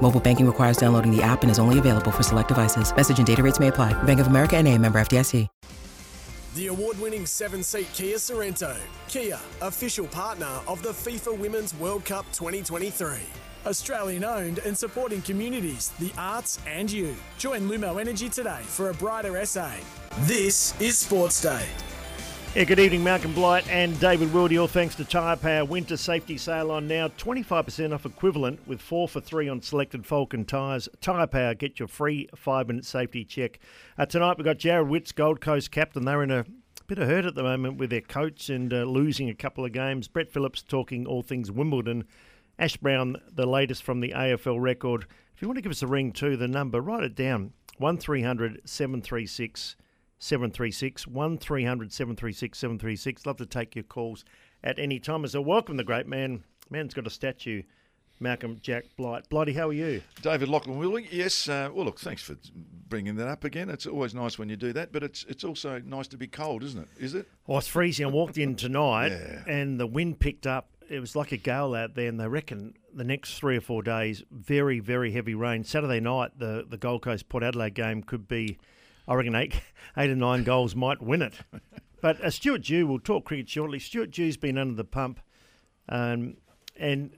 Mobile banking requires downloading the app and is only available for select devices. Message and data rates may apply. Bank of America and a member FDIC. The award-winning seven-seat Kia Sorento. Kia, official partner of the FIFA Women's World Cup 2023. Australian owned and supporting communities, the arts and you. Join Lumo Energy today for a brighter SA. This is Sports Day. Yeah, good evening, Malcolm Blight and David Wildy. All thanks to Tyre Power Winter Safety Sale on now. 25% off equivalent with 4 for 3 on selected Falken tyres. Tyre Power, get your free 5 minute safety check. Uh, tonight we've got Jarrod Witts, Gold Coast captain. They're in a bit of hurt at the moment with their coach and uh, losing a couple of games. Brett Phillips talking all things Wimbledon. Ash Browne, the latest from the AFL record. If you want to give us a ring too, the number, write it down 1300 736 736 1300 736 736. Love to take your calls at any time. As So, welcome the great man. Man's got a statue. Malcolm Jack Blight. Blighty, how are you? David Lachlan Willing, yes. Uh, well, look, thanks for bringing that up again. It's always nice when you do that, but it's it's also nice to be cold, isn't it? Is it? Oh, it's freezing. I walked in tonight Yeah. and the wind picked up. It was like a gale out there, and they reckon the next three or four days, very, very heavy rain. Saturday night, the, the Gold Coast Port Adelaide game could be, I reckon, eight, eight or nine goals might win it. But uh, Stuart Dew, we'll talk cricket shortly. Stuart Dew's been under the pump, um, and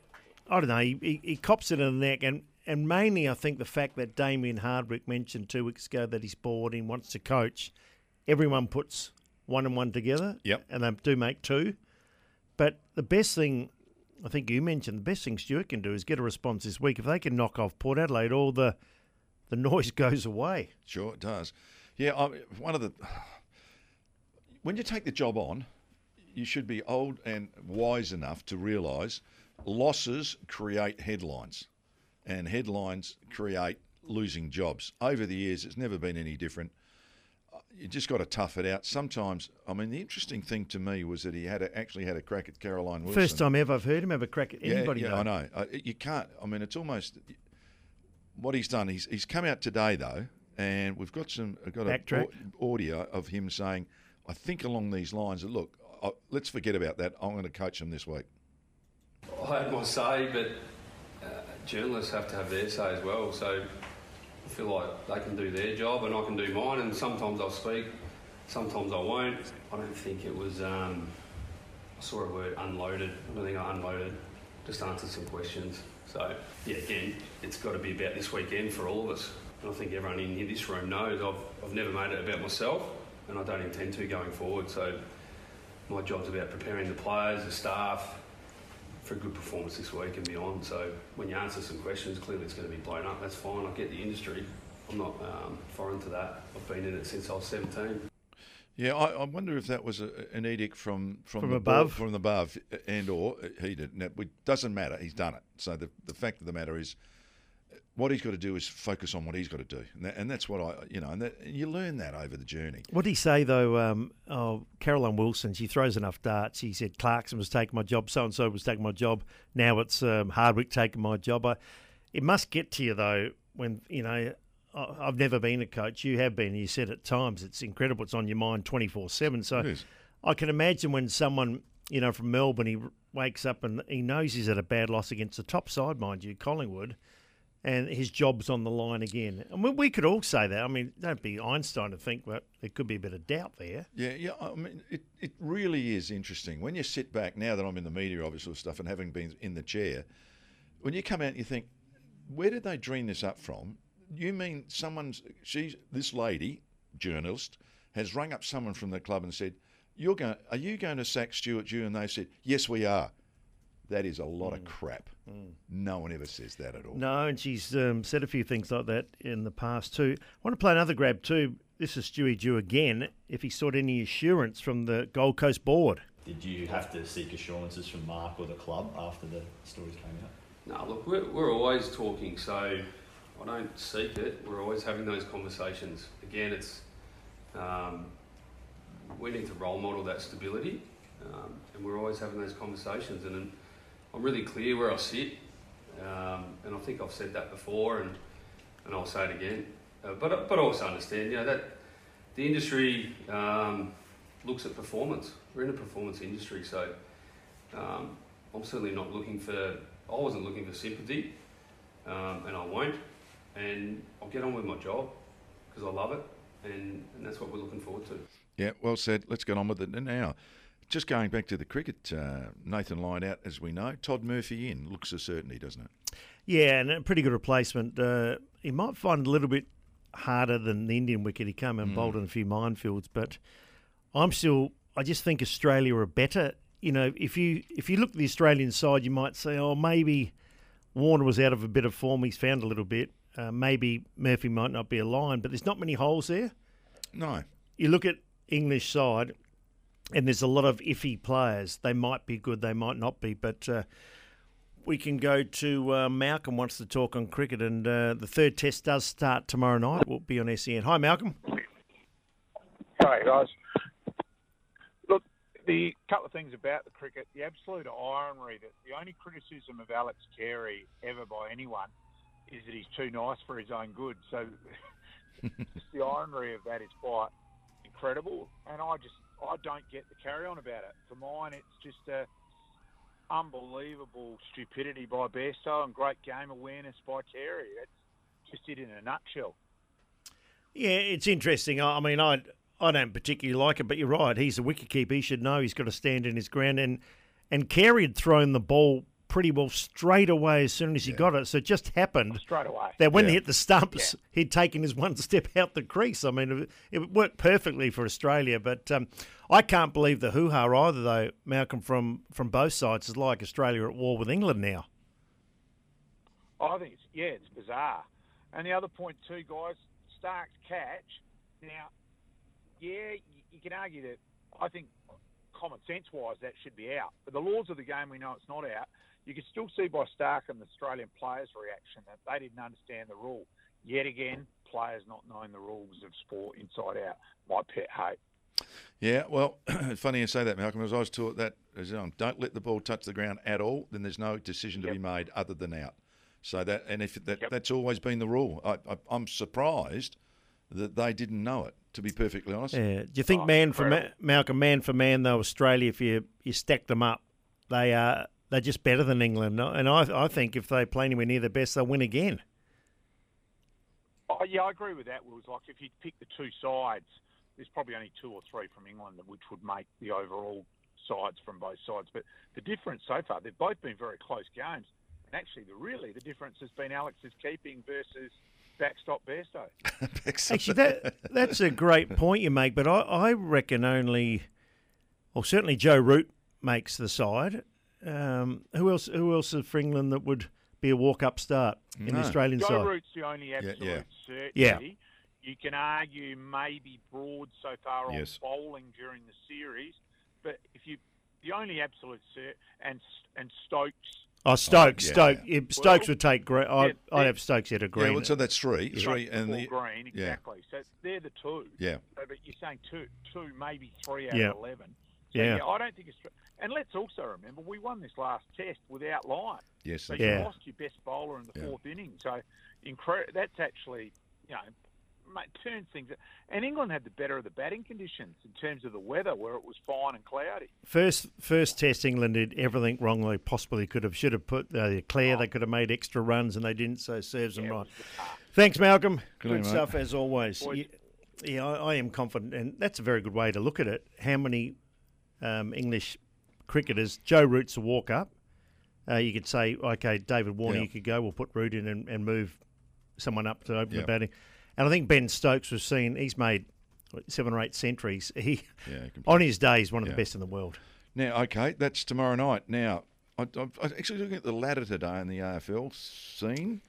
I don't know, he, he, he cops it in the neck, and, and mainly I think the fact that Damien Hardwick mentioned two weeks ago that he's bored and wants to coach, everyone puts one and one together, Yep. and they do make two. But the best thing, I think you mentioned, the best thing Stuart can do is get a response this week. If they can knock off Port Adelaide, all the the noise goes away. Sure, it does. Yeah, I, one of the when you take the job on, you should be old and wise enough to realise losses create headlines, and headlines create losing jobs. Over the years, it's never been any different. You just got to tough it out. Sometimes, I mean, the interesting thing to me was that he had a, actually had a crack at Caroline Wilson. First time ever I've heard him have a crack at anybody. Yeah, yeah though. I know. You can't. I mean, it's almost what he's done. He's he's come out today though, and we've got some I've got a Backtrack. audio of him saying, "I think along these lines. that, Look, I, let's forget about that. I'm going to coach him this week." I had my say, but uh, journalists have to have their say as well. So I feel like they can do their job and I can do mine. And sometimes I'll speak, sometimes I won't. I don't think it was. Um, I saw a word unloaded. I don't think I unloaded. Just answered some questions. So yeah, again, it's got to be about this weekend for all of us. And I think everyone in here, this room knows I've, I've never made it about myself, and I don't intend to going forward. So my job's about preparing the players, the staff, for a good performance this week and beyond. So when you answer some questions, clearly it's going to be blown up. That's fine. I get the industry. I'm not um, foreign to that. I've been in it since I was 17. Yeah, I, I wonder if that was a, an edict from from, From the above? board- from above, and or he did. Now, it doesn't matter. He's done it. So the the fact of the matter is, what he's got to do is focus on what he's got to do, and, that, and that's what I you know, and, that, and you learn that over the journey. What did he say though? Um, oh, Caroline Wilson, she throws enough darts. He said Clarkson was taking my job, so and so was taking my job. Now it's um, Hardwick taking my job. I, it must get to you though when you know. I- I've never been a coach. You have been. You said at times it's incredible. It's on your mind twenty four seven. So I can imagine when someone you know from Melbourne he wakes up and he knows he's at a bad loss against the top side, mind you, Collingwood, and his job's on the line again. I mean, we could all say that. I mean, don't be Einstein to think that there could be a bit of doubt there. Yeah, yeah. I mean, it, it really is interesting when you sit back. Now that I'm in the media, obviously, stuff, and having been in the chair, when you come out and you think, where did they dream this up from? You mean someone's? She's this lady, journalist, has rung up someone from the club and said, "You're going? Are you going to sack Stuart Dew?" And they said, "Yes, we are." That is a lot of mm. crap. No one ever says that at all. No, and she's um, said a few things like that in the past too. I want to play another grab too. This is Stewie Dew again. If he sought any assurance from the Gold Coast board. Did you have to seek assurances from Mark or the club after the stories came out? No, look, we're, we're always talking, so I don't seek it. We're always having those conversations. Again, it's um, we need to role model that stability, um, and we're always having those conversations. And, and I'm really clear where I sit, um, and I think I've said that before, and and I'll say it again. Uh, but but I also understand, you know, that the industry um, looks at performance. We're in a performance industry, so um, I'm certainly not looking for. I wasn't looking for sympathy, um, and I won't. And I'll get on with my job because I love it, and, and that's what we're looking forward to. Yeah, well said. Let's get on with it now. Just going back to the cricket, uh, Nathan Lyon out, as we know. Todd Murphy in looks a certainty, doesn't it? Yeah, and a pretty good replacement. Uh, he might find a little bit harder than the Indian wicket. He came and bowled in a few minefields, but I'm still. I just think Australia are better. You know, if you if you look at the Australian side, you might say, oh, maybe Warner was out of a bit of form. He's found a little bit. Uh, maybe Murphy might not be a Lyon, but there's not many holes there. No. You look at English side, and there's a lot of iffy players. They might be good, they might not be, but. Uh, we can go to uh, Malcolm wants to talk on cricket, and uh, the third test does start tomorrow night. We'll be on SEN. Hi, Malcolm. Hey guys. Look, the couple of things about the cricket, the absolute irony that the only criticism of Alex Carey ever by anyone is that he's too nice for his own good. So just the irony of that is quite incredible, and I just I don't get the carry on about it. For mine, it's just a unbelievable stupidity by Bairstow and great game awareness by Carey. That's just it in a nutshell. Yeah, it's interesting. I mean, I I don't particularly like it, but you're right. He's a wicketkeeper. He should know he's got to stand in his ground. And and Carey had thrown the ball pretty well straight away as soon as he got it. So it just happened Straight away. that when he hit the stumps, he'd taken his one step out the crease. I mean, it, it worked perfectly for Australia. But um, I can't believe the hoo ha either, though, Malcolm, from, from both sides. is like Australia at war with England now. I think it's yeah, it's bizarre. And the other point too, guys, Starc's catch. Now, yeah, you, you can argue that. I think common sense wise that should be out. But the laws of the game, we know it's not out. You can still see by Starc and the Australian players' reaction that they didn't understand the rule. Yet again, players not knowing the rules of sport inside out. My pet hate. Yeah, well, funny you say that, Malcolm. As I was taught that, as, um, don't let the ball touch the ground at all. Then there's no decision to Yep. be made other than out. So that, and if that, Yep. that's always been the rule. I, I, I'm surprised that they didn't know it. To be perfectly honest, Yeah. Do you think Oh, man for ma- Malcolm, man for man, though, Australia, if you, you stack them up, they are they're just better than England. And I, I think if they play anywhere near the best, they'll win again. Oh, yeah, I agree with that. It was like if you pick the two sides, there's probably only two or three from England, which would make the overall sides from both sides. But the difference so far, they've both been very close games. And actually, the really the difference has been Alex's keeping versus backstop Bairstow. Actually, that that's a great point you make, but I, I reckon only, well, certainly Joe Root makes the side. Um, who else? Who else is for England that would be a walk-up start in the Australian Joe side? Root's the only absolute yeah. certainty. Yeah. You can argue maybe Broad so far on Yes. bowling during the series, but if you the only absolute cert and and Stokes Oh, Stokes. yeah, Stokes. yeah. Stokes Well, would take Green. I'd, yeah, I'd have Stokes at a yeah, Green. well, so that's three, three, and the Green yeah. exactly. So they're the two. yeah, So, but you're saying two, two, maybe three out Yeah. of eleven. So, Yeah. yeah. I don't think it's. And let's also remember we won this last test without Lyon. yes, So Yeah. you lost your best bowler in the Yeah. fourth inning. So incre- that's actually, you know, ma- turns things. And England had the better of the batting conditions in terms of the weather, where it was fine and cloudy. First, first test, England did everything wrong they possibly could have. Should have put uh, Clare. They could have made extra runs, and they didn't. So serves them Yeah, it right. Thanks, Malcolm. Good Good, on mate. stuff as always. Boys. Yeah, yeah I, I am confident, and that's a very good way to look at it. How many um, English cricketers? Joe Root's a walk up. Uh, you could say, okay, David Warner, you could go. We'll put Root in and, and move someone up to open the batting. And I think Ben Stokes was seen. He's made seven or eight centuries. He yeah. on his day, he's one of Yeah. the best in the world. Now, okay, that's tomorrow night. Now, I, I'm I'm actually looking at the ladder today in the AFL scene.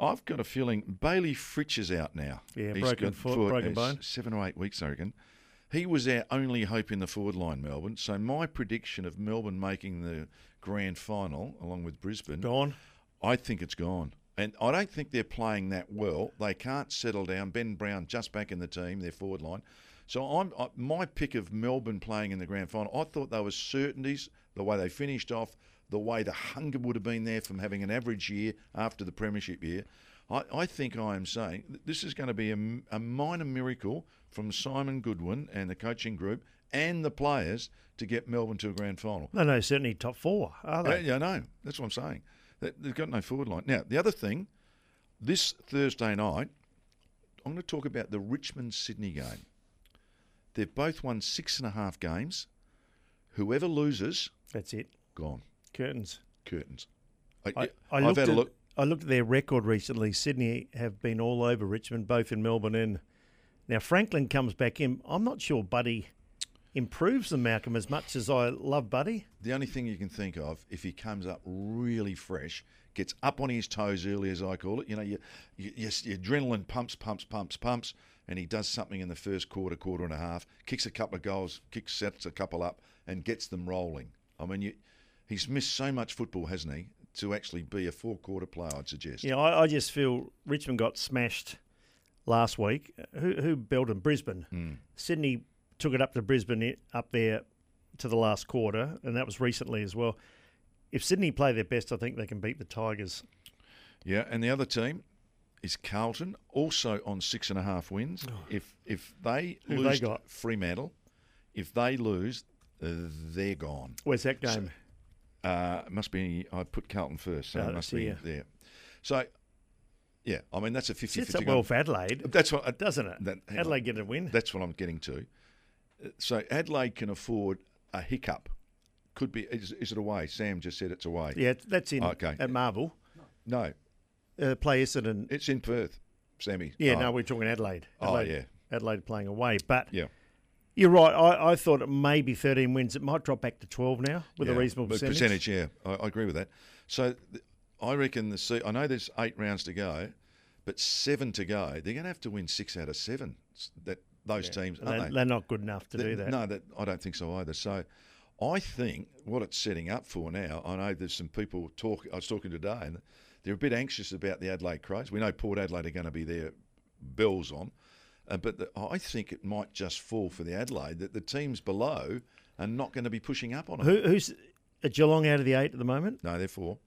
I've got a feeling Bailey Fritsch is out now. Yeah, He's broken got foot, broken bone. Seven or eight weeks, I reckon. He was our only hope in the forward line, Melbourne. So my prediction of Melbourne making the grand final, along with Brisbane, Gone. I think it's gone. And I don't think they're playing that well. They can't settle down. Ben Brown just back in the team, their forward line. So I'm I, my pick of Melbourne playing in the grand final. I thought they were certainties. The way they finished off, the way the hunger would have been there from having an average year after the premiership year. I, I think I am saying this is going to be a, a minor miracle from Simon Goodwin and the coaching group and the players to get Melbourne to a grand final. No, no, certainly top four, are they? Yeah, I know. That's what I'm saying. They- They've got no forward line. Now, the other thing, this Thursday night, I'm going to talk about the Richmond Sydney game. They've both won six and a half games. Whoever loses, That's it. gone. Curtains. Curtains. I, I, I looked at, look. I looked at their record recently. Sydney have been all over Richmond, both in Melbourne and now Franklin comes back in. I'm not sure Buddy improves the Malcolm, as much as I love Buddy. The only thing you can think of, if he comes up really fresh, gets up on his toes early, as I call it, you know, you, you, yes, your adrenaline pumps, pumps, pumps, pumps, and he does something in the first quarter, quarter and a half, kicks a couple of goals, kicks, sets a couple up, and gets them rolling. I mean, you, he's missed so much football, hasn't he, to actually be a four quarter player, I'd suggest. Yeah, I, I just feel Richmond got smashed last week. Who, who built them? Brisbane. Hmm. Sydney took it up to Brisbane up there to the last quarter, and that was recently as well. If Sydney play their best, I think they can beat the Tigers. Yeah, and the other team is Carlton, also on six and a half wins. If if they Oh. Who lose they got? Fremantle, if they lose, they're gone. Where's that game? Uh, must be. I put Carlton first, so Oh, it must be yeah. there. So, yeah, I mean that's a 50 Sits 50 up well for Adelaide, That's what, doesn't it? that- Adelaide on. get a win. That's what I'm getting to. Uh, So Adelaide can afford a hiccup. Could be. Is, is it away? Sam just said it's away. yeah, that's in Okay. at Marvel. No, Uh, play Essendon. it's in Perth, Sammy. Yeah, Oh, no, we're talking Adelaide. Oh, Adelaide yeah. Adelaide playing away, but Yeah. you're right. I, I thought it may be 13 wins. It might drop back to 12 now with a reasonable but percentage. yeah, I, I agree with that. So th- I reckon the se- I know there's eight rounds to go, but seven to go. They're going to have to win six out of seven. That those teams, aren't they're, they? they're not good enough to Th- do that. No, that I don't think so either. So I think what it's setting up for now. I know there's some people talk. I was talking today, and they're a bit anxious about the Adelaide Crows. We know Port Adelaide are going to be there, bells on, uh, but the, I think it might just fall for the Adelaide that the teams below are not going to be pushing up on them. Who, who's a Geelong out of the eight at the moment? No, they're four.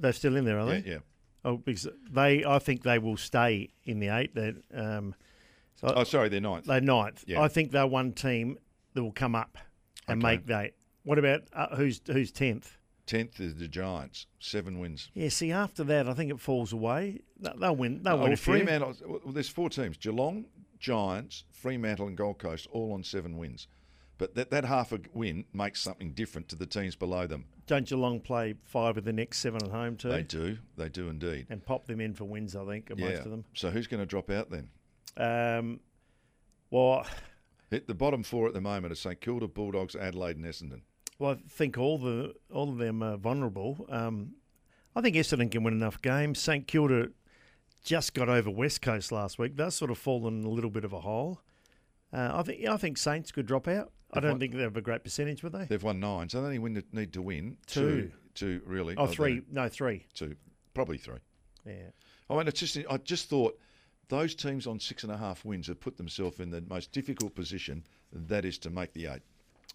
They're still in there, are Yeah, they? yeah. Oh, because they, I think they will stay in the eight. They're, um, so Oh, sorry, they're ninth. they're ninth. Yeah. I think they're one team that will come up and Okay. make that. What about uh, who's who's tenth? Tenth is the Giants, seven wins. Yeah, see, after that, I think it falls away. They- They'll win. They'll Oh, win. Fremantle. Well, there's four teams: Geelong, Giants, Fremantle, and Gold Coast, all on seven wins. But that, that half a win makes something different to the teams below them. Don't Geelong play five of the next seven at home too, They do, they do indeed. and pop them in for wins? I think, yeah. most of them. So who's going to drop out then? Um, well, Hit the bottom four at the moment are St Kilda, Bulldogs, Adelaide, and Essendon. well, I think all the all of them are vulnerable. Um, I think Essendon can win enough games. St Kilda just got over West Coast last week. They've sort of fallen in a little bit of a hole. Uh, I think I think Saints could drop out. I don't won- think they have a great percentage, would they? They've won nine, so they only win, need to win Two. two, two really. Oh, they- three. No, three. two, probably three. Yeah. I mean, it's just I just thought those teams on six and a half wins have put themselves in the most difficult position. That is to make the eight.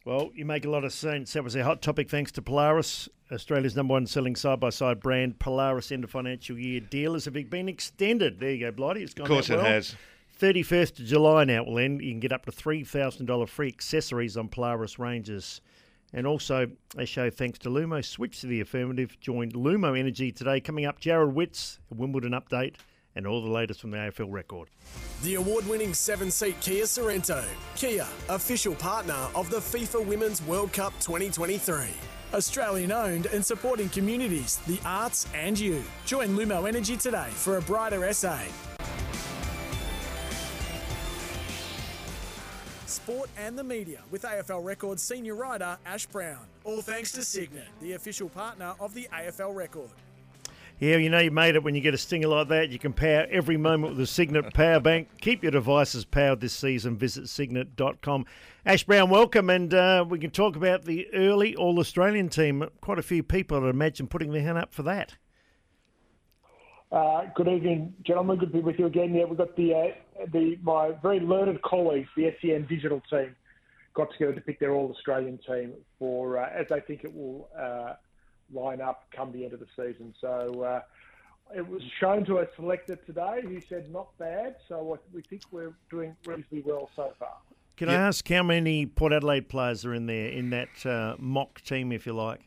Well, you make a lot of sense. That was a hot topic thanks to Polaris, Australia's number one selling side by side brand. Polaris end of financial year dealers have been extended. There you go, Blighty. It's gone Of course, that it has. 31st of July now will end. You can get up to $3,000 free accessories on Polaris ranges. And also, a show thanks to Lumo, switch to the affirmative. Join Lumo Energy today. Coming up, Jarrod Witts, a Wimbledon update, and all the latest from the AFL record. The award winning seven seat Kia Sorento. Kia, official partner of the FIFA Women's World Cup 2023. Australian owned and supporting communities, the arts, and you. Join Lumo Energy today for a brighter SA. Sport and the media with AFL Records senior writer Ash Browne. All thanks to Cygnett, the official partner of the AFL Record. Yeah, you know you made it when you get a stinger like that. You can power every moment with a Cygnett power bank. Keep your devices powered this season. Visit cygnett.com. Ash Browne, welcome, and uh, we can talk about the early All Australian team. Quite a few people, I'd imagine, putting their hand up for that. Uh, good evening, gentlemen. Good to be with you again. Yeah, we've got the uh, the my very learned colleagues, the SEN digital team, got together to pick their All Australian team for uh, as they think it will uh, line up come the end of the season. So uh, it was shown to a selector today who said not bad. So we think we're doing reasonably well so far. Can I ask how many Port Adelaide players are in there in that uh, mock team, if you like?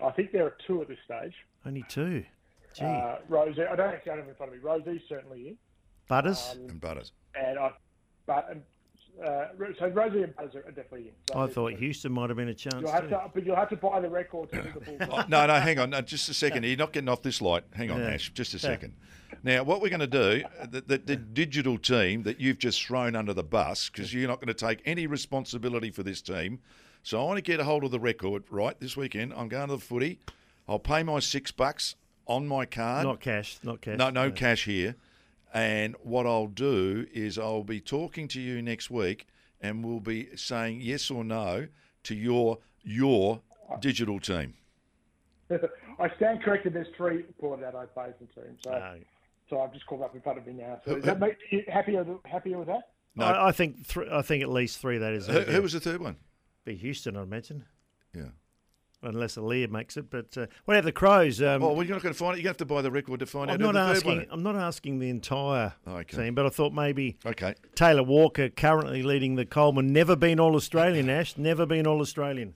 I think there are two at this stage. Only two. Gee. Uh, Rosie, I don't actually have them in front of me. Rosie's certainly in. Butters? Um, And Butters. and I, but um, uh, so Rosie and Butters are definitely in. So I thought Houston might have been a chance You'll have too. to, but you'll have to buy the record to the full. Oh, no, no, hang on. No, just a second. You're not getting off this light. Hang on, Yeah. Ash. Just a Yeah. second. Now, what we're going to do, the, the, the digital team that you've just thrown under the bus, because you're not going to take any responsibility for this team. So I want to get a hold of the record, right, this weekend. I'm going to the footy. I'll pay my six bucks on my card. Not cash, not cash. No, no cash here. And what I'll do is I'll be talking to you next week, and we'll be saying yes or no to your your digital team. I stand corrected. There's three Port Adelaide players in the team. So, No. so I've just called up in front of me now. So, is that make you happier happier with that? No. I, I think th- I think at least three. That is. Who, who was the third one? Be Houston, I imagine, Yeah. Unless a Aliir makes it. But uh, what about the Crows? Um, Oh, well, you're not going to find it. You have to buy the record to find I'm out not asking. I'm not asking the entire Okay. team, but I thought maybe Okay. Taylor Walker, currently leading the Coleman, never been All Australian. Ash, never been All Australian.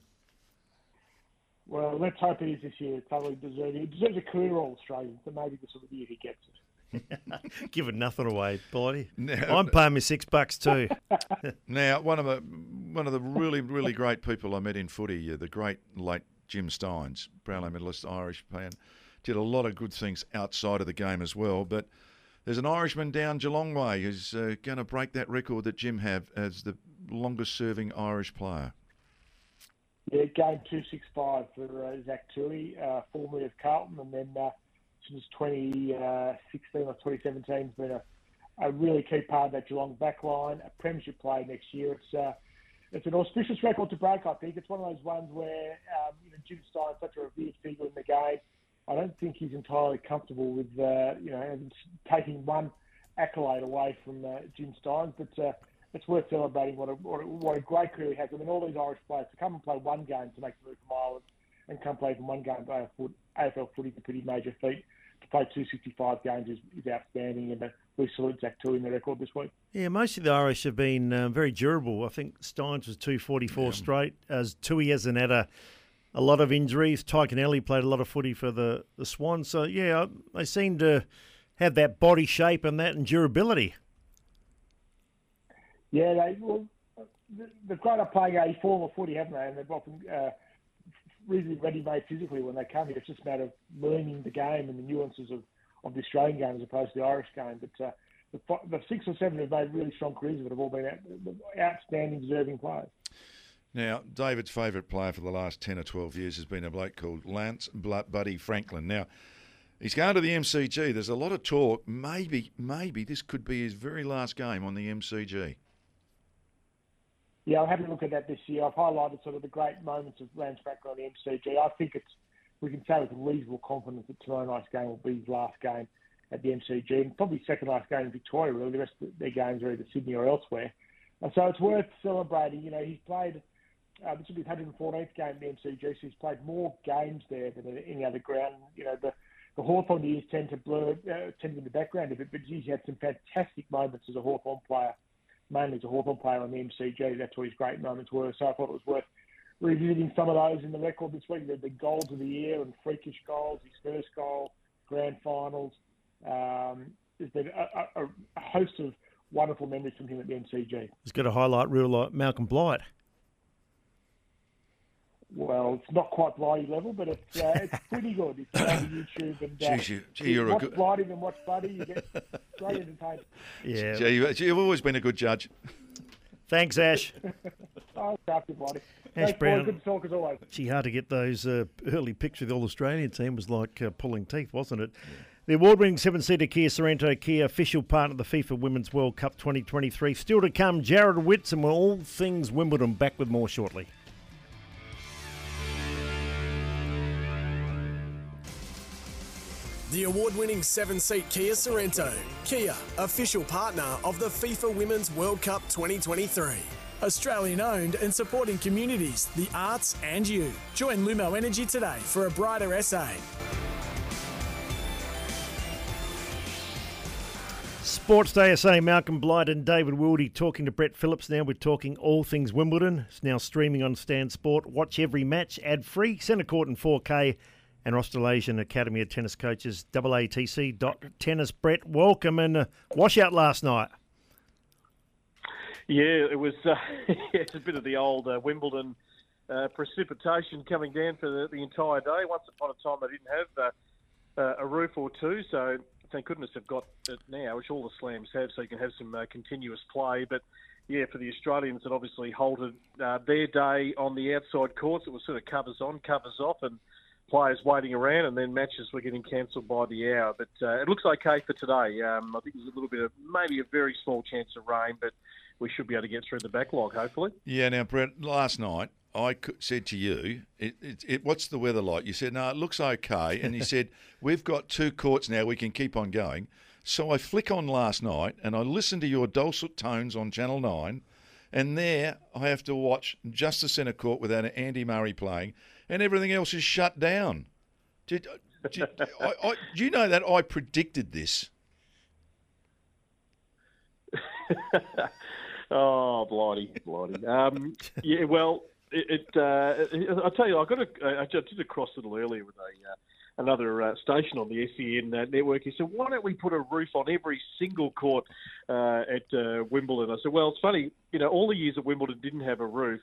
Well, let's hope it is this year. It's totally deserving. He deserves a career All Australian, so maybe this will be the year he gets it. Giving nothing away, bloody. No, I'm paying me six bucks too. Now, one of the one of the really really great people I met in footy, uh, the great late Jim Stynes, Brownlow medalist, Irish man, did a lot of good things outside of the game as well. But there's an Irishman down Geelong way who's uh, going to break that record that Jim have as the longest serving Irish player. Yeah, game two six five for uh, Zach Tuohy, uh, formerly of Carlton, and then uh, since 2016 or 2017 has been a, a really key part of that Geelong backline. A premiership play next year. It's uh, it's an auspicious record to break. I think it's one of those ones where um, you know Jim Stynes such a revered figure in the game. I don't think he's entirely comfortable with uh, you know taking one accolade away from uh, Jim Stynes, but. Uh, it's worth celebrating what a, what a, great career he has. I mean, all these Irish players to come and play one game to make the move from Ireland and come play from one game to AFL, AFL footy is a pretty major feat. To play 265 games is, is outstanding, and uh, we salute Zach Tuohy in the record this week. Yeah, most of the Irish have been uh, very durable. I think Stynes was 244 straight, as Tuohy hasn't had a, a lot of injuries. Tadhg Kennelly played a lot of footy for the, the Swans. So, yeah, they seem to have that body shape and that and durability. Yeah, they well, they've grown up playing a form of footy, haven't they? And they've often uh, reasonably ready-made physically when they come here. It's just a matter of learning the game and the nuances of, of the Australian game as opposed to the Irish game. But uh, the, the six or seven who've made really strong careers it have all been out, outstanding, deserving players. Now, David's favourite player for the last 10 or 12 years has been a bloke called Lance Buddy Franklin. Now, he's going to the MCG. There's a lot of talk. Maybe, maybe this could be his very last game on the MCG. Yeah, I'll have a look at that this year. I've highlighted sort of the great moments of Lance Franklin on the MCG. I think it's we can say with reasonable confidence that tomorrow night's game will be his last game at the MCG, and probably second last game in Victoria. Really, the rest of their games are either Sydney or elsewhere. And so it's worth celebrating. You know, he's played. Uh, this will be his 114th game at the MCG, so he's played more games there than at any other ground. You know, the the Hawthorn years tend to blur, uh, tend in the background a bit, but he's had some fantastic moments as a Hawthorn player mainly as a Hawthorn player on the MCG. That's what his great moments were. So I thought it was worth revisiting some of those in the record this week. The, the goals of the year and freakish goals, his first goal, grand finals. Um, there's been a, a, a host of wonderful memories from him at the MCG. He's got a highlight reel like Malcolm Blight. Well, it's not quite Blighty level, but it's uh, it's pretty good. It's on YouTube and uh, Jeez, you- gee, you're a watch good- Blighty and watch Buddy. You get great entertainment. Yeah. Gee, you- gee, you've always been a good judge. Thanks, Ash. Oh, after Blighty. Ash Thanks. Brown. Good to talk as always. Gee, hard to get those uh, early picks with the All Australian team was like uh, pulling teeth, wasn't it? The award winning seven seater Kia Sorento Kia, official partner of the FIFA Women's World Cup 2023. Still to come, Jarrod Witts and all things Wimbledon. Back with more shortly. The award winning seven seat Kia Sorento. Kia, official partner of the FIFA Women's World Cup 2023. Australian owned and supporting communities, the arts, and you. Join Lumo Energy today for a brighter SA. Sports Day SA, Malcolm Blight and David Wildy talking to Brett Phillips. Now we're talking all things Wimbledon. It's now streaming on Stan Sport. Watch every match ad free. Centre Court in 4K and Australasian Academy of Tennis Coaches, AATC.tennis. Brett, welcome and washout last night. Yeah, it was uh, it's a bit of the old uh, Wimbledon uh, precipitation coming down for the, the, entire day. Once upon a time, they didn't have uh, uh, a roof or two, so thank goodness they've got it now, which all the slams have, so you can have some uh, continuous play. But yeah, for the Australians that obviously halted their day on the outside courts, it was sort of covers on, covers off, and players waiting around, and then matches were getting cancelled by the hour. But uh, it looks okay for today. Um, I think there's a little bit of maybe a very small chance of rain, but we should be able to get through the backlog, hopefully. Yeah. Now, Brett, last night I said to you, it, it, it, "What's the weather like?" You said, "No, it looks okay," and you said, "We've got two courts now; we can keep on going." So I flick on last night and I listen to your dulcet tones on Channel Nine. And there, I have to watch just the centre court without Andy Murray playing, and everything else is shut down. Did, did I, I, do you know that I predicted this? oh, bloody, bloody. Um, yeah, well, it. it uh, I'll tell you, I got a, I did a cross little earlier with a. Uh, another uh, station on the SEN uh, network. He said, "Why don't we put a roof on every single court uh, at uh, Wimbledon?" I said, "Well, it's funny. You know, all the years at Wimbledon didn't have a roof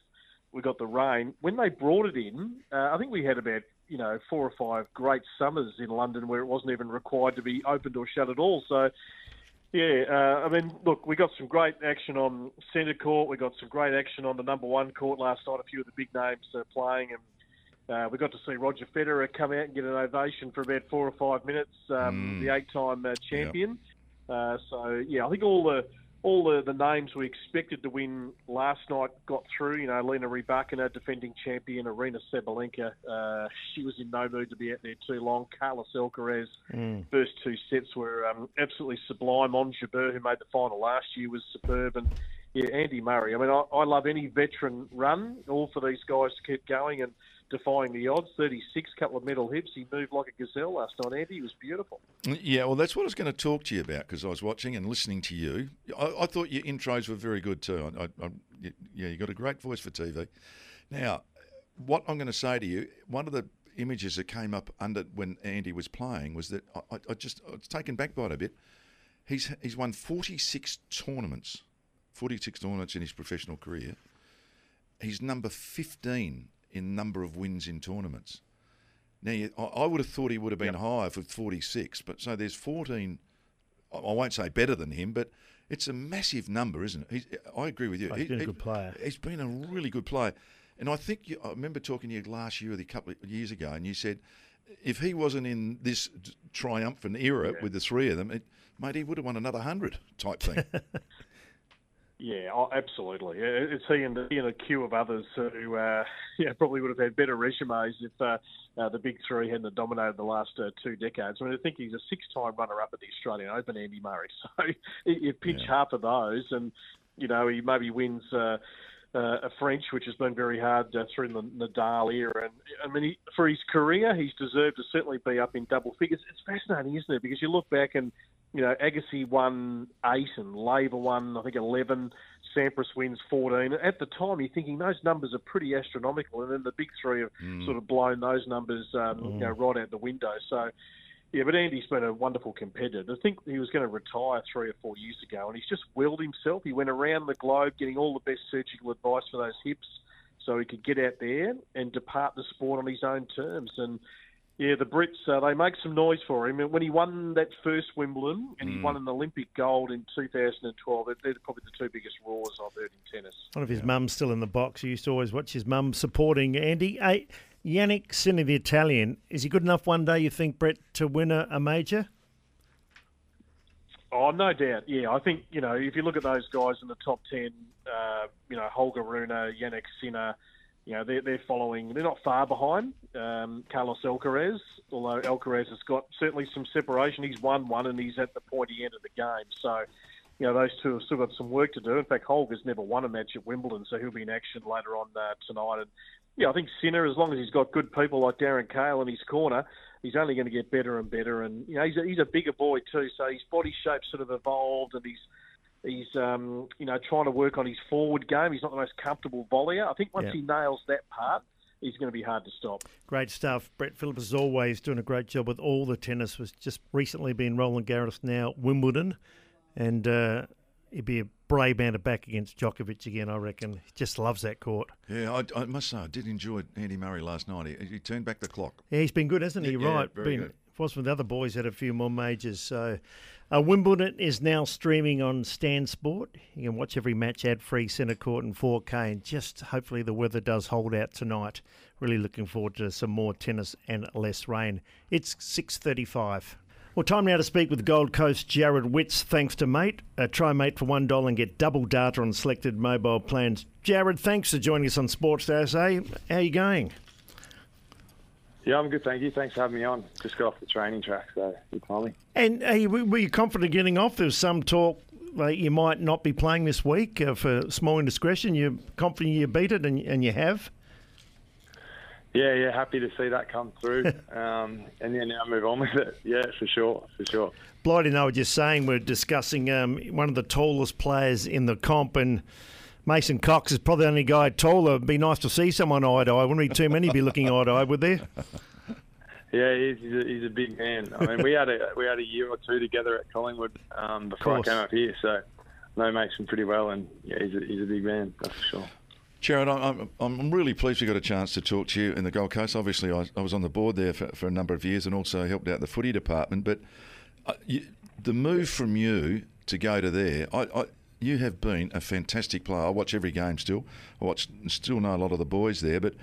we got the rain. When they brought it in, uh, I think we had about you know four or five great summers in London where it wasn't even required to be opened or shut at all. So. Yeah, uh, I mean, look, we got some great action on centre court. We got some great action on the number one court last night. A few of the big names uh, playing, and uh, we got to see Roger Federer come out and get an ovation for about four or five minutes. Um, mm. The eight-time uh, champion. Yep. Uh, so yeah, I think all the all the, the names we expected to win last night got through. You know, Lena Rybakina, defending champion, Aryna Sabalenka. Uh, she was in no mood to be out there too long. Carlos Alcaraz, mm. first two sets were um, absolutely sublime. Ons Jabeur, who made the final last year, was superb. And yeah, Andy Murray. I mean, I, I love any veteran run, all for these guys to keep going. And defying the odds. 36, couple of metal hips. He moved like a gazelle last night, Andy. He was beautiful. Yeah, well, that's what I was going to talk to you about because I was watching and listening to you. I, I, thought your intros were very good too. I, I, yeah, you got a great voice for TV. Now, what I'm going to say to you, one of the images that came up under when Andy was playing was that I, I just I was taken back by it a bit. He's he's won 46 tournaments, 46 tournaments in his professional career. He's number 15 in number of wins in tournaments. Now, I would have thought he would have been yep. higher for 46, but so there's 14. I won't say better than him, but it's a massive number, isn't it? He's, I agree with you. Oh, he's been he, a good player. He's been a really good player. And I think you, I remember talking to you last year, or a couple of years ago, and you said if he wasn't in this triumphant era yeah. with the three of them, it, mate, he would have won another hundred type thing. Yeah, oh, absolutely. It's he and, he and a queue of others who uh, yeah, probably would have had better resumes if uh, uh, the big three hadn't dominated the last uh, two decades. I mean, I think he's a six-time runner-up at the Australian Open, Andy Murray. So you pinch yeah. half of those, and you know he maybe wins. Uh, uh, a French, which has been very hard uh, through the Nadal era. And I mean, he, for his career, he's deserved to certainly be up in double figures. It's fascinating, isn't it? Because you look back and you know, Agassi won eight and Laver won, I think, 11. Sampras wins 14. At the time, you're thinking those numbers are pretty astronomical, and then the big three have mm. sort of blown those numbers, um, mm. you know, right out the window. So, yeah, but Andy's been a wonderful competitor. I think he was going to retire three or four years ago, and he's just willed himself. He went around the globe getting all the best surgical advice for those hips so he could get out there and depart the sport on his own terms. And yeah, the Brits, uh, they make some noise for him. And when he won that first Wimbledon and mm. he won an Olympic gold in 2012, they're probably the two biggest roars I've heard in tennis. One of his yeah. mums still in the box. He used to always watch his mum supporting Andy. Hey, Jannik Sinner, the Italian, is he good enough one day, you think, Brett, to win a, a major? Oh, no doubt. Yeah, I think, you know, if you look at those guys in the top 10, uh, you know, Holger Rune, Jannik Sinner, you know, they're, they're following, they're not far behind um, Carlos Alcaraz, although Alcaraz has got certainly some separation. He's won one and he's at the pointy end of the game. So, you know, those two have still got some work to do. In fact, Holger's never won a match at Wimbledon, so he'll be in action later on uh, tonight. And, yeah, I think Sinner, as long as he's got good people like Darren Cahill in his corner, he's only going to get better and better. And, you know, he's a, he's a bigger boy too, so his body shape sort of evolved and he's He's um, you know trying to work on his forward game. He's not the most comfortable volleyer. I think once Yeah. he nails that part, he's going to be hard to stop. Great stuff. Brett Phillips is always doing a great job with all the tennis. Was just recently been Roland Garros, now Wimbledon, and uh, he'd be a brave man to back against Djokovic again. I reckon. He just loves that court. Yeah, I, I must say, I did enjoy Andy Murray last night. He, he turned back the clock. Yeah, he's been good, hasn't he? Yeah, yeah, right. very been, good. Wasn't the other boys, had a few more majors. So, uh, Wimbledon is now streaming on Stan Sport. You can watch every match ad free, centre court, and 4K. And just hopefully the weather does hold out tonight. Really looking forward to some more tennis and less rain. It's 6:35. Well, time now to speak with Gold Coast Jarrod Witts. Thanks to Mate. Uh, try Mate for one dollar and get double data on selected mobile plans. Jarrod, thanks for joining us on Sports Day. SA. How are you going? Yeah, I'm good, thank you. Thanks for having me on. Just got off the training track, so good timing. And uh, were were you confident getting off? There was some talk that you might not be playing this week uh, for small indiscretion. You're confident you beat it, and, and you have. Yeah, yeah, happy to see that come through. um, and yeah, now move on with it. Yeah, for sure, for sure. Blighty and I were just saying we're discussing um, one of the tallest players in the comp, and Mason Cox is probably the only guy taller. It'd be nice to see someone eye to eye. Wouldn't be too many be looking eye to eye, would there? Yeah, he's, he's, a, he's a big man. I mean, we had a we had a year or two together at Collingwood um, before I came up here, so know Mason pretty well, and yeah, he's a, he's a big man, that's for sure. Jarrod, I'm, I'm I'm really pleased we got a chance to talk to you in the Gold Coast. Obviously, I, I was on the board there for, for a number of years and also helped out the footy department. But uh, you, the move from you to go to there, I, I, you have been a fantastic player. I watch every game still. I watch, still know a lot of the boys there, but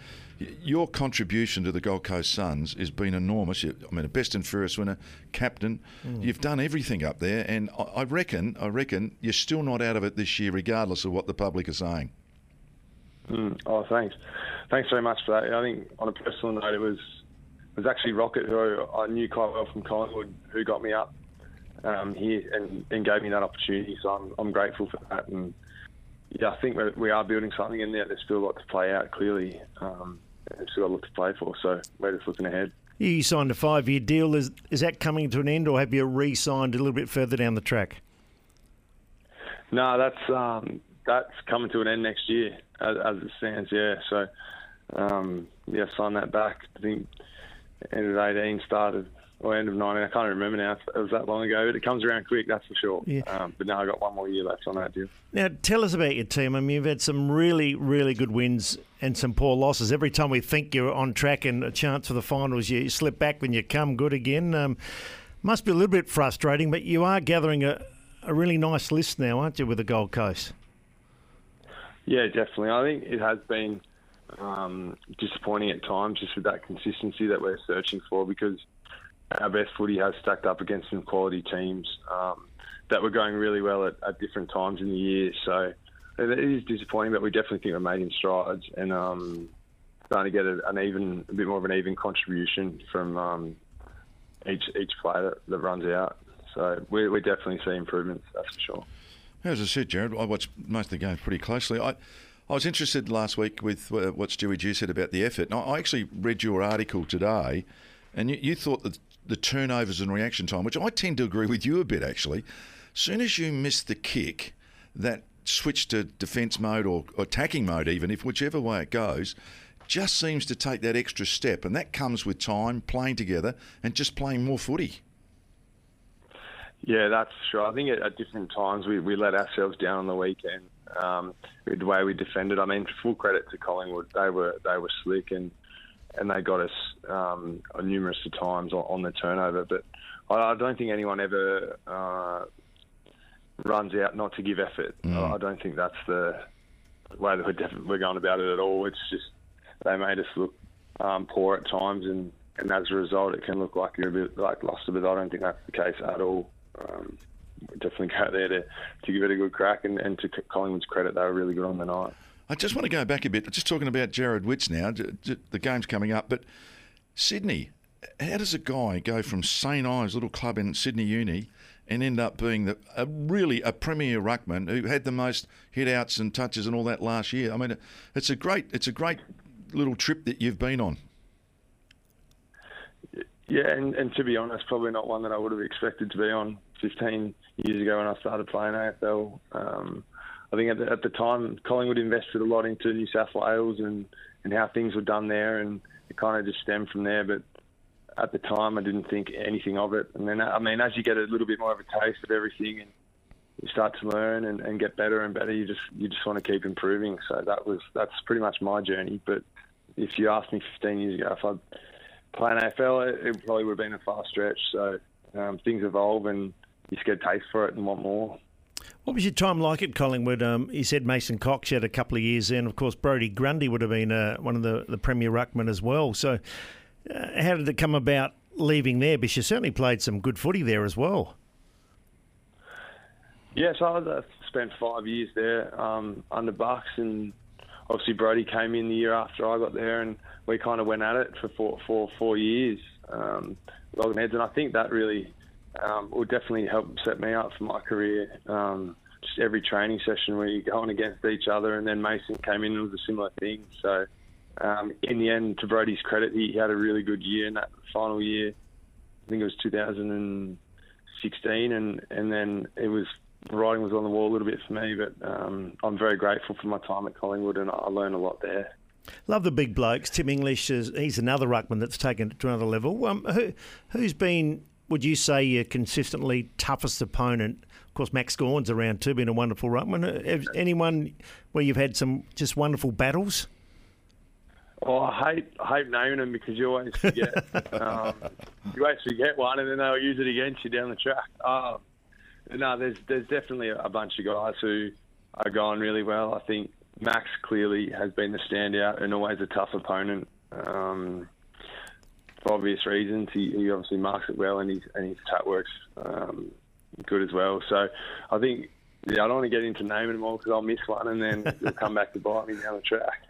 your contribution to the Gold Coast Suns has been enormous. You, I mean, a best and fairest winner, captain. Mm. You've done everything up there, and I, I reckon, I reckon you're still not out of it this year, regardless of what the public are saying. Mm. Oh, thanks. Thanks very much for that. I think on a personal note, it was it was actually Rocket, who I knew quite well from Collingwood, who got me up um, here and, and gave me that opportunity. So I'm, I'm grateful for that. And yeah, I think we're, we are building something in there. There's still a lot to play out, clearly. Um, and still got a lot to play for. So we're just looking ahead. You signed a five year deal. Is, is that coming to an end, or have you re signed a little bit further down the track? No, that's um, that's coming to an end next year, as, as it stands. Yeah, so um, yeah, sign that back. I think end of eighteen started or end of nineteen. I can't remember now. It was that long ago. But it comes around quick, that's for sure. Yeah. Um, but now I've got one more year left on that deal. Now, tell us about your team. I mean, you've had some really, really good wins and some poor losses. Every time we think you're on track and a chance for the finals, you slip back when you come good again. Um, must be a little bit frustrating, but you are gathering a, a really nice list now, aren't you, with the Gold Coast? Yeah, definitely. I think it has been um, disappointing at times, just with that consistency that we're searching for, because our best footy has stacked up against some quality teams um, that were going really well at, at different times in the year. So it is disappointing, but we definitely think we're making strides and um, starting to get a, an even, a bit more of an even contribution from um, each each player that, that runs out. So we, we definitely see improvements, that's for sure. As I said, Jarrod, I watched most of the games pretty closely. I, I was interested last week with what Stewie Dew said about the effort. I actually read your article today, and you, you thought that the turnovers and reaction time, which I tend to agree with you a bit actually. Soon as you miss the kick, that switch to defence mode or attacking mode, even if whichever way it goes, just seems to take that extra step, and that comes with time, playing together, and just playing more footy. Yeah, that's sure. I think at, different times we, we let ourselves down on the weekend um, the way we defended. I mean, full credit to Collingwood. They were they were slick and and they got us um, numerous of times on, the turnover. But I, don't think anyone ever uh, runs out not to give effort. I, I don't think that's the way that we're, we're going about it at all. It's just they made us look um, poor at times, and, and as a result, it can look like you're a bit like lost a bit. I don't think that's the case at all. Um, we definitely go there to, to give it a good crack, and, and to Collingwood's credit, they were really good on the night. I just want to go back a bit. Just talking about Jarrod Witts now. The game's coming up, but Sydney. How does a guy go from St Ives, little club in Sydney Uni, and end up being the, a really a premier ruckman who had the most hit outs and touches and all that last year? I mean, it's a great it's a great little trip that you've been on. Yeah, and, and to be honest, probably not one that I would have expected to be on 15 years ago when I started playing AFL. Um, I think at the, at the time, Collingwood invested a lot into New South Wales and, and how things were done there, and it kind of just stemmed from there. But at the time, I didn't think anything of it. And then, I mean, as you get a little bit more of a taste of everything and you start to learn and, and get better and better, you just you just want to keep improving. So that was that's pretty much my journey. But if you asked me 15 years ago if I'd play in AFL, it, it probably would have been a far stretch. So um, things evolve and you just get a taste for it and want more. What was your time like at Collingwood? Um, you said Mason Cox had a couple of years there, of course Brodie Grundy would have been uh, one of the, the premier ruckmen as well. So, uh, how did it come about leaving there? Because you certainly played some good footy there as well. Yeah, so I uh, spent five years there um, under Bucks, and obviously Brodie came in the year after I got there, and we kind of went at it for four, four, four years, um, heads, and I think that really um, will definitely help set me up for my career. Um, just every training session where you're going against each other, and then Mason came in was a similar thing. So um, in the end, to Brodie's credit, he had a really good year in that final year. I think it was 2016, and and then it was the writing was on the wall a little bit for me. But um, I'm very grateful for my time at Collingwood, and I learned a lot there. Love the big blokes. Tim English is he's another ruckman that's taken it to another level. Um, who who's been would you say your consistently toughest opponent? Of course, Max Gawn's around too, been a wonderful ruckman. Anyone where you've had some just wonderful battles? Oh, I hate I hate naming them because you always forget. um, you always forget one, and then they'll use it against you down the track. Um, no, there's there's definitely a bunch of guys who are going really well. I think Max clearly has been the standout and always a tough opponent. Um, for obvious reasons, he, he obviously marks it well, and his and his tap works um, good as well. So I think yeah, I don't want to get into naming them all because I'll miss one, and then it'll come back to bite me down the track.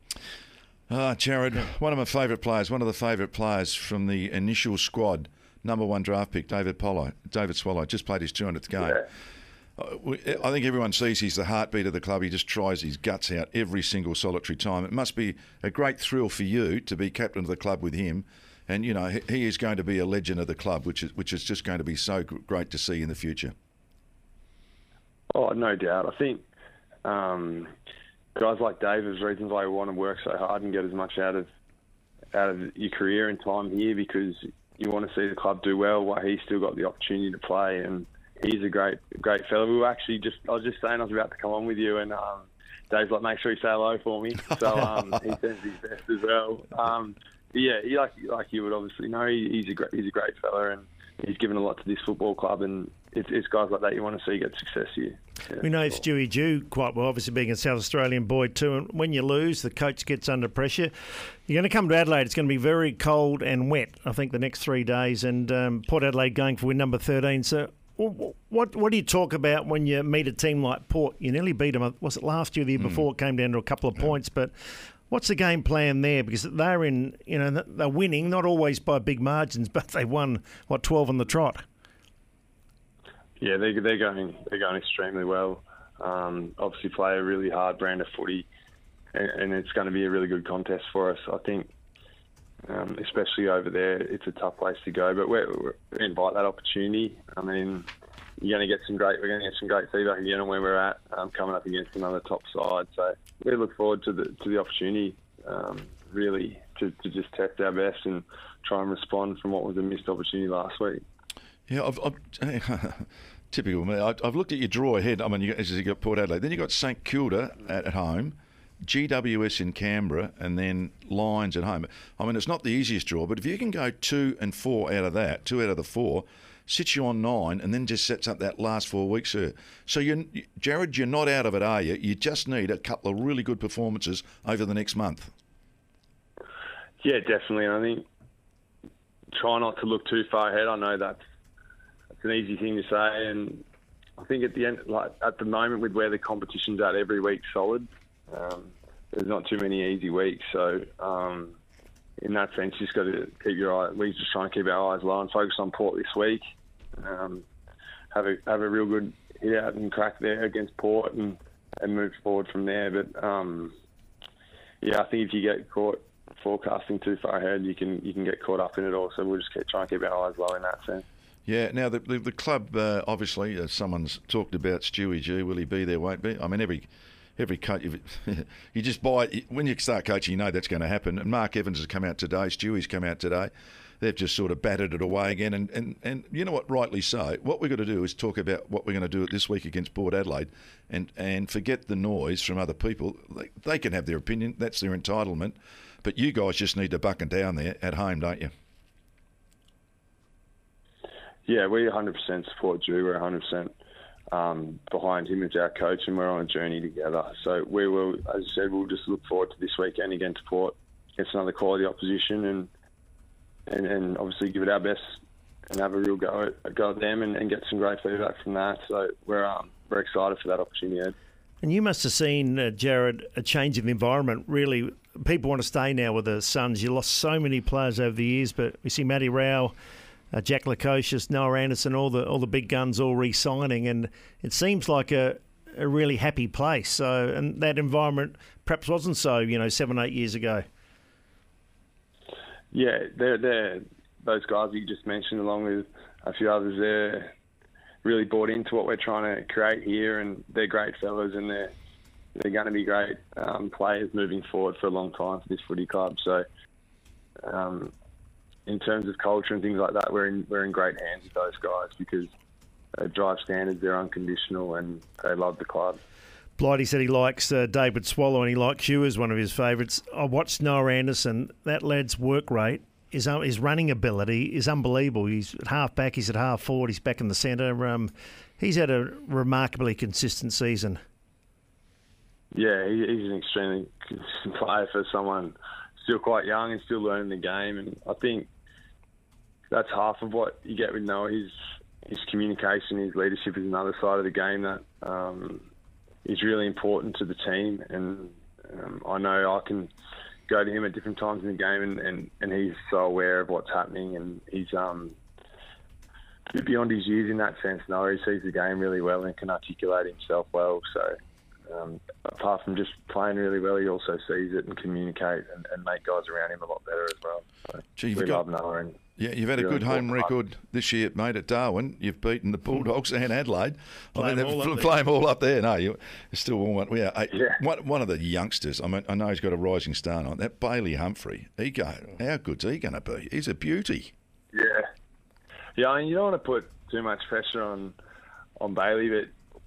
Ah, Jarrod, one of my favourite players, one of the favourite players from the initial squad, number one draft pick, David Pollo, David Swallow, just played his 200th game. Uh, we- I think everyone sees he's the heartbeat of the club. He just tries his guts out every single solitary time. It must be a great thrill for you to be captain of the club with him. And, you know, he- is going to be a legend of the club, which is, which is just going to be so great to see in the future. Oh, no doubt. I think um, guys like Dave is reasons why we want to work so hard and get as much out of out of your career and time here because you want to see the club do well while he's still got the opportunity to play and he's a great great fellow. We were actually just I was just saying I was about to come on with you and um, Dave's like make sure you say hello for me. So um, he sends his best as well. Um, yeah, he, like like you would obviously know, he, he's a great he's a great fella and he's given a lot to this football club and it's, it's guys like that you want to see get success here. Yeah. We know Stewie Dew quite well, obviously being a South Australian boy too. And when you lose, the coach gets under pressure. You're going to come to Adelaide. It's going to be very cold and wet. I think the next three days, and um, Port Adelaide going for win number 13. So. What what do you talk about when you meet a team like Port? You nearly beat them. Was it last year, the year before? It came down to a couple of points. But what's the game plan there? Because they're in, you know, they're winning, not always by big margins, but they won what twelve on the trot. Yeah, they they're going they're going extremely well. Um, obviously, play a really hard brand of footy, and, and it's going to be a really good contest for us. I think, um, especially over there, it's a tough place to go, but we're, we invite that opportunity. I mean, you're going to get some great we're going to get some great feedback again on where we're at, um, coming up against another top side. So we look forward to the to the opportunity, um, really, to, to just test our best and try and respond from what was a missed opportunity last week. Yeah, I've, I've, typical me. I- I've looked at your draw ahead. I mean, you, as you got Port Adelaide, then you got St Kilda at, at home, GWS in Canberra, and then Lions at home. I mean, it's not the easiest draw, but if you can go two and four out of that, two out of the four, sits you on nine, and then just sets up that last four weeks. Sir. So, you, Jarrod, you're not out of it, are you? You just need a couple of really good performances over the next month. Yeah, definitely. I think try not to look too far ahead. I know that's that's an easy thing to say, and I think at the end, like at the moment, with where the competition's at every week, solid. Um, there's not too many easy weeks. So um, in that sense, you just got to keep your eye. We just trying to keep our eyes low and focus on Port this week. Um, have a have a real good hit out and crack there against Port and and move forward from there. But um, yeah, I think if you get caught forecasting too far ahead, you can you can get caught up in it all. So we'll just keep trying to keep our eyes low in that sense. Yeah, now the the, the club uh, obviously uh, someone's talked about Stewie Dew. Will he be there? Won't be? I mean, every every coach you just buy when you start coaching, you know that's going to happen. And Mark Evans has come out today. Stewie's come out today. They've just sort of battered it away again, and, and, and you know what? Rightly so. What we've got to do is talk about what we're going to do this week against Port Adelaide, and and forget the noise from other people. They, can have their opinion. That's their entitlement. But you guys just need to bucken down there at home, don't you? Yeah, we 100% support Dew. We're 100% um, behind him as our coach, and we're on a journey together. So we will, as I said, we'll just look forward to this weekend against Port, against another quality opposition, and and, and obviously give it our best and have a real go at, go at them and, and get some great feedback from that. So we're um, very excited for that opportunity. Ed. And you must have seen, uh, Jarrod, a change of environment. Really, people want to stay now with the Suns. You lost so many players over the years, but we see Matty Rowell uh, Jack Lukosius, Noah Anderson, all the all the big guns all re-signing, and it seems like a, a really happy place. So, and that environment perhaps wasn't so, you know, seven eight years ago. Yeah, they're they're those guys you just mentioned, along with a few others. They're really bought into what we're trying to create here, and they're great fellas, and they're they're going to be great um, players moving forward for a long time for this footy club. So. Um, in terms of culture and things like that, we're in we're in great hands with those guys because they drive standards, they're unconditional, and they love the club. Blighty said he likes uh, David Swallow and he likes you as one of his favourites. I watched Noah Anderson. That lad's work rate, his, uh, his running ability is unbelievable. He's at half back, he's at half forward, he's back in the centre. Um, he's had a remarkably consistent season. Yeah, he, he's an extremely consistent player for someone still quite young and still learning the game. And I think that's half of what you get with Noah. His his communication, his leadership is another side of the game that um, is really important to the team. And um, I know I can go to him at different times in the game, and, and, and he's so aware of what's happening, and he's um, beyond his years in that sense. Noah, he sees the game really well and can articulate himself well. So. Um, apart from just playing really well, he also sees it and communicate and, and make guys around him a lot better as well. So Gee, we got- love Noah and Yeah, you've had a good home record this year, mate, at Darwin. You've beaten the Bulldogs and Adelaide. Play 'em they've all up there. play 'em all up there. No, you you still one. Yeah, Yeah. One, one of the youngsters. I mean, I know he's got a rising star on that. Bailey Humphrey. He go. How good's he going to be? He's a beauty. Yeah, yeah. I mean, you don't want to put too much pressure on on Bailey, but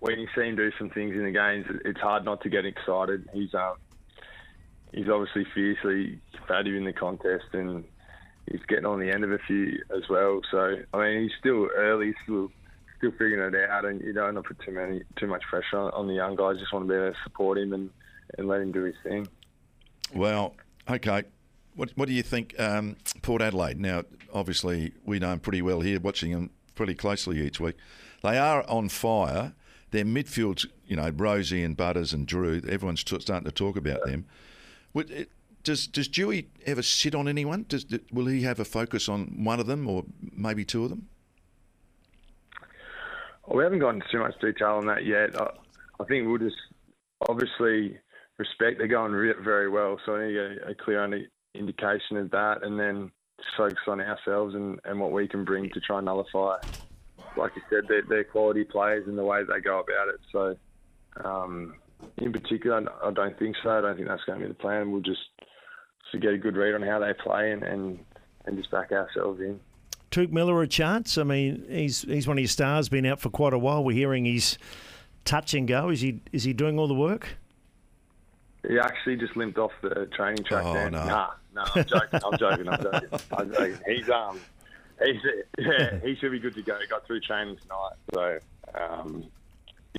when you see him do some things in the games, it's hard not to get excited. He's um, he's obviously fiercely competitive in the contest, and he's getting on the end of a few as well. So I mean, he's still early, still still figuring it out, and you don't want to put too many too much pressure on, on the young guys. Just want to be able to support him and and let him do his thing. Well, okay. What, what do you think, um, Port Adelaide? Now, obviously, we know them pretty well here, watching them pretty closely each week. They are on fire. Their midfield's, you know, Rozee and Butters and Drew. Everyone's t- starting to talk about them. Would it, does does Dewey ever sit on anyone? Does will he have a focus on one of them or maybe two of them? Well, we haven't gone into too much detail on that yet. I, I think we'll just obviously respect they're going very well, so I need a, a clear indication of that, and then focus on ourselves and, and what we can bring to try and nullify. Like you said, they're, they're quality players in the way they go about it. So, um, in particular, I don't think so. I don't think that's going to be the plan. We'll just, to get a good read on how they play and, and, and just back ourselves in. Touk Miller a chance. I mean, he's he's one of your stars. Been out for quite a while. We're hearing he's touch and go. Is he is he doing all the work? He actually just limped off the training track. Oh, there. no. Nah, no, I'm joking. I'm joking. I'm joking. I'm joking. He's um, he's yeah, he should be good to go. He got through training tonight, so um,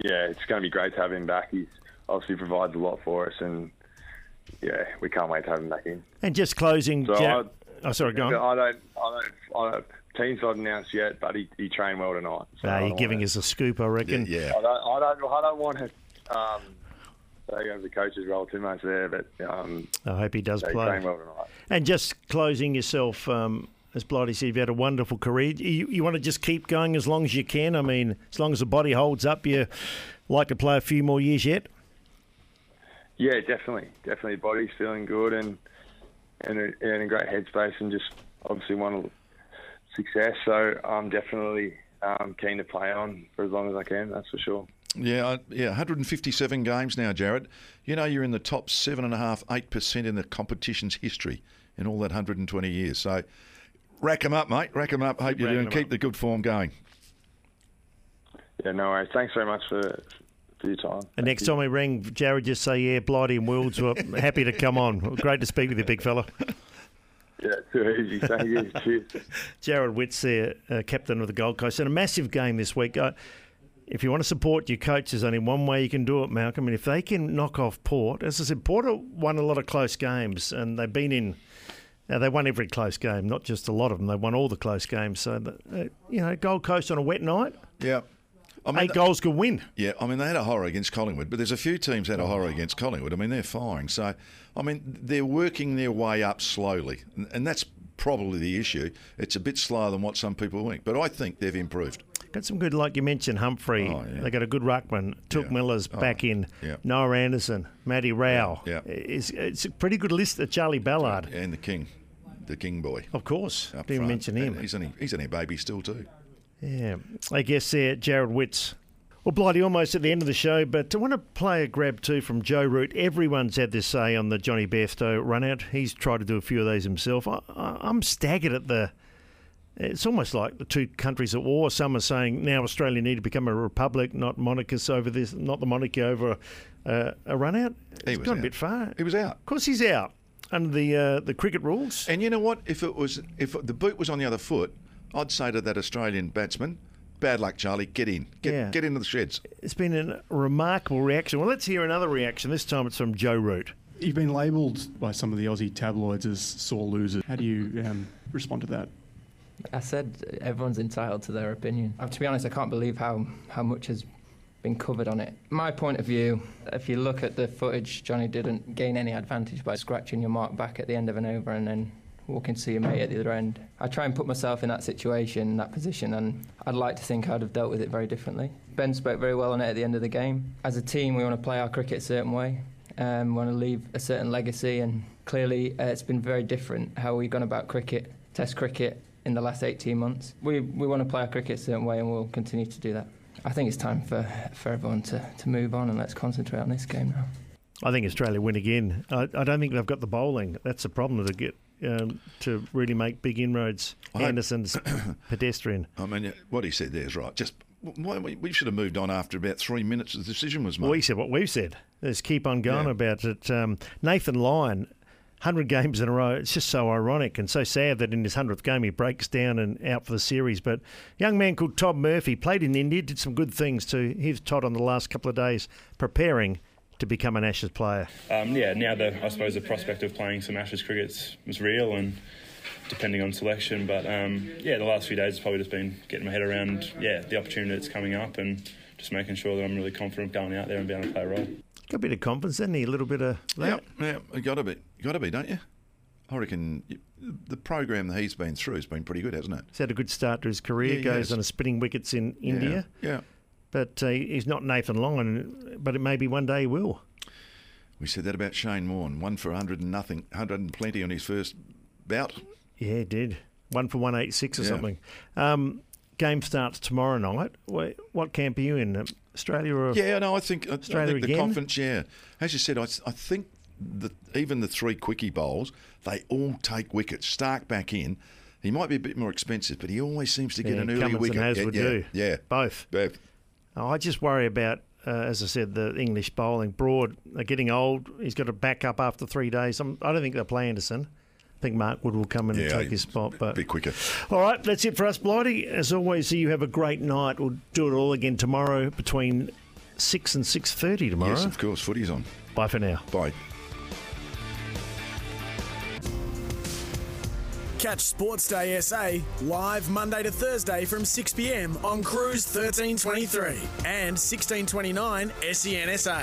yeah, it's going to be great to have him back. He's obviously provides a lot for us, and yeah, we can't wait to have him back in. And just closing. So Jar- I- oh, sorry, go on. I don't, I don't, I don't. Team's not announced yet, but he, he trained well tonight. So Nah, you're giving wanna- us a scoop, I reckon. Yeah. I don't, I don't, I don't want to um, take over the coach's role too much there, but um, I hope he does he's play. playing well tonight. And just closing yourself, um, as Blighty said, you've had a wonderful career. You, you want to just keep going as long as you can. I mean, as long as the body holds up, you like to play a few more years yet. Yeah, definitely, definitely. Body's feeling good and and a, in a great headspace, and just obviously want success. So I'm definitely um, keen to play on for as long as I can. That's for sure. Yeah, yeah, 157 games now, Jarrod. You know you're in the top seven and a half, eight percent in the competition's history in all that 120 years. So rack them up, mate. Rack them up. Hope you do, racking and 'em keep up. the good form going. Yeah, no worries. Thanks very much for for your time. And next time we ring, Jarrod, just say, yeah, Blighty and Wills were happy to come on. Great to speak with you, big fella. Yeah, too easy. Thank you. Cheers. Jarrod Witts there, uh, captain of the Gold Coast, and a massive game this week. Uh, if you want to support your coach, there's only one way you can do it, Malcolm. And if they can knock off Port, as I said, Port have won a lot of close games, and they've been in. Now they won every close game, not just a lot of them. They won all the close games. So, that, uh, you know, Gold Coast on a wet night, Yeah. I mean, eight goals could win. Yeah, I mean they had a horror against Collingwood, but there's a few teams that had a horror against Collingwood. I mean they're firing, so I mean they're working their way up slowly, and, and that's probably the issue. It's a bit slower than what some people think, but I think they've improved. Got some good, like you mentioned, Humphrey. Oh, yeah. They got a good ruckman. Touk Yeah. Miller's Oh, back in. yeah. Noah Anderson, Matty Rowell. Yeah. It's, it's a pretty good list. of Charlie Ballard, And the king, the king boy. of course. Didn't front. mention him. And He's only he's only a baby still too. Yeah, I guess uh, Jarrod Witts. Well, Blighty, almost at the end of the show, but I want to play a grab too from Joe Root. Everyone's had their say on the Jonny Bairstow run out. He's tried to do a few of those himself. I, I'm staggered at the. It's almost like the two countries at war. Some are saying now Australia need to become a republic, not monarchists over this, not the monarchy over uh, a run out. He It's was gone a bit far. He was out. Of course, he's out under the uh, the cricket rules. And you know what? If it was if the boot was on the other foot, I'd say to that Australian batsman, "Bad luck, Charlie. Get in. Get Yeah. get into the sheds." It's been a remarkable reaction. Well, let's hear another reaction. This time it's from Joe Root. You've been labelled by some of the Aussie tabloids as sore losers. How do you um, respond to that? I said everyone's entitled to their opinion. Uh, to be honest, I can't believe how, how much has been covered on it. My point of view, if you look at the footage, Jonny didn't gain any advantage by scratching your mark back at the end of an over and then walking to see your mate at the other end. I try and put myself in that situation, that position, and I'd like to think I'd have dealt with it very differently. Ben spoke very well on it at the end of the game. As a team, we want to play our cricket a certain way. Um, we want to leave a certain legacy, and clearly uh, it's been very different how we've gone about cricket, Test cricket, in the last 18 months. We, we want to play our cricket a certain way, and we'll continue to do that. I think it's time for, for everyone to, to move on and let's concentrate on this game now. I think Australia win again. I, I don't think they've got the bowling. That's the problem to get um, to really make big inroads. I Anderson's pedestrian. I mean, what he said there is right. Just why, we should have moved on after about three minutes. The decision was made. Well, we said what we've said. Let's keep on going Yeah. about it. Um, Nathan Lyon, 100 games in a row. It's just so ironic and so sad that in his 100th game he breaks down and out for the series. But young man called Todd Murphy played in India, did some good things too. Here's Todd on the last couple of days preparing to become an Ashes player. um, yeah, now the I suppose the prospect of playing some Ashes cricket was real, and depending on selection. But um, yeah, the last few days has probably just been getting my head around yeah the opportunity that's coming up, and just making sure that I'm really confident going out there and being able to play a role. Got a bit of confidence, didn't he? A little bit of Yeah, that. yeah, you got to be, you got to be, don't you? I reckon the program that he's been through has been pretty good, hasn't it? He's had a good start to his career. Yeah, he goes has. on a spinning wickets in India. Yeah. But uh, he's not Nathan Lyon, but it maybe one day he will. We said that about Shane Warne, one for 100 and nothing, 100 and plenty on his first bout. Yeah, he did. One for 186 or Yeah. something. Um, game starts tomorrow night. What camp are you in? Australia or Yeah, no, I think, I, I Australia think the again? confidence, yeah. As you said, I, I think that even the three quickie bowls, they all take wickets. Starc back in. He might be a bit more expensive, but he always seems to get Yeah, an early Cummins wicket. and Hazlewood yeah, yeah, do. yeah. Both. Both. Oh, I just worry about, uh, as I said, the English bowling. Broad, they're getting old. He's got to back up after three days. I'm, I don't think they'll play Anderson. I think Mark Wood will come in and take his spot. But Be quicker. All right, that's it for us, Blighty. As always, you have a great night. We'll do it all again tomorrow between six and six thirty tomorrow. Yes, of course. Footy's on. Bye for now. Bye. Catch Sportsday SA live Monday to Thursday from 6 pm on Cruise 1323 and 1629 SEN SA.